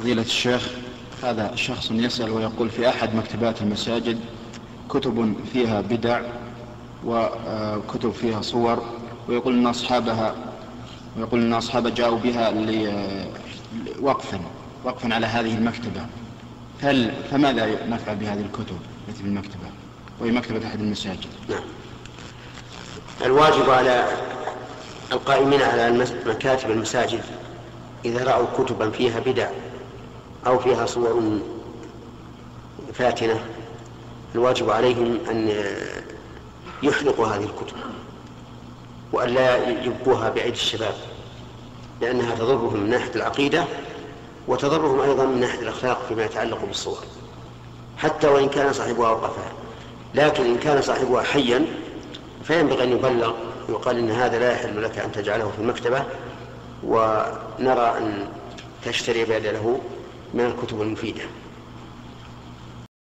فضيلة الشيخ هذا شخص يسأل ويقول في أحد مكتبات المساجد كتب فيها بدع وكتب فيها صور ويقول أن أصحابها ويقول أن أصحابها جاءوا بها وقفا وقفا على هذه المكتبة. هل فماذا نفعل بهذه الكتب التي في المكتبة؟ وهي مكتبة أحد المساجد. نعم. الواجب على القائمين على مكاتب المساجد إذا رأوا كتبا فيها بدع أو فيها صور فاتنة الواجب عليهم أن يحرقوا هذه الكتب وأن لا يبقوها بأيدي الشباب لأنها تضرهم من ناحية العقيدة وتضرهم أيضا من ناحية الأخلاق فيما يتعلق بالصور حتى وإن كان صاحبها وقفها لكن إن كان صاحبها حيا فينبغي أن يبلغ ويقال إن هذا لا يحل لك أن تجعله في المكتبة ونرى أن تشتري بدله من الكتب المفيدة.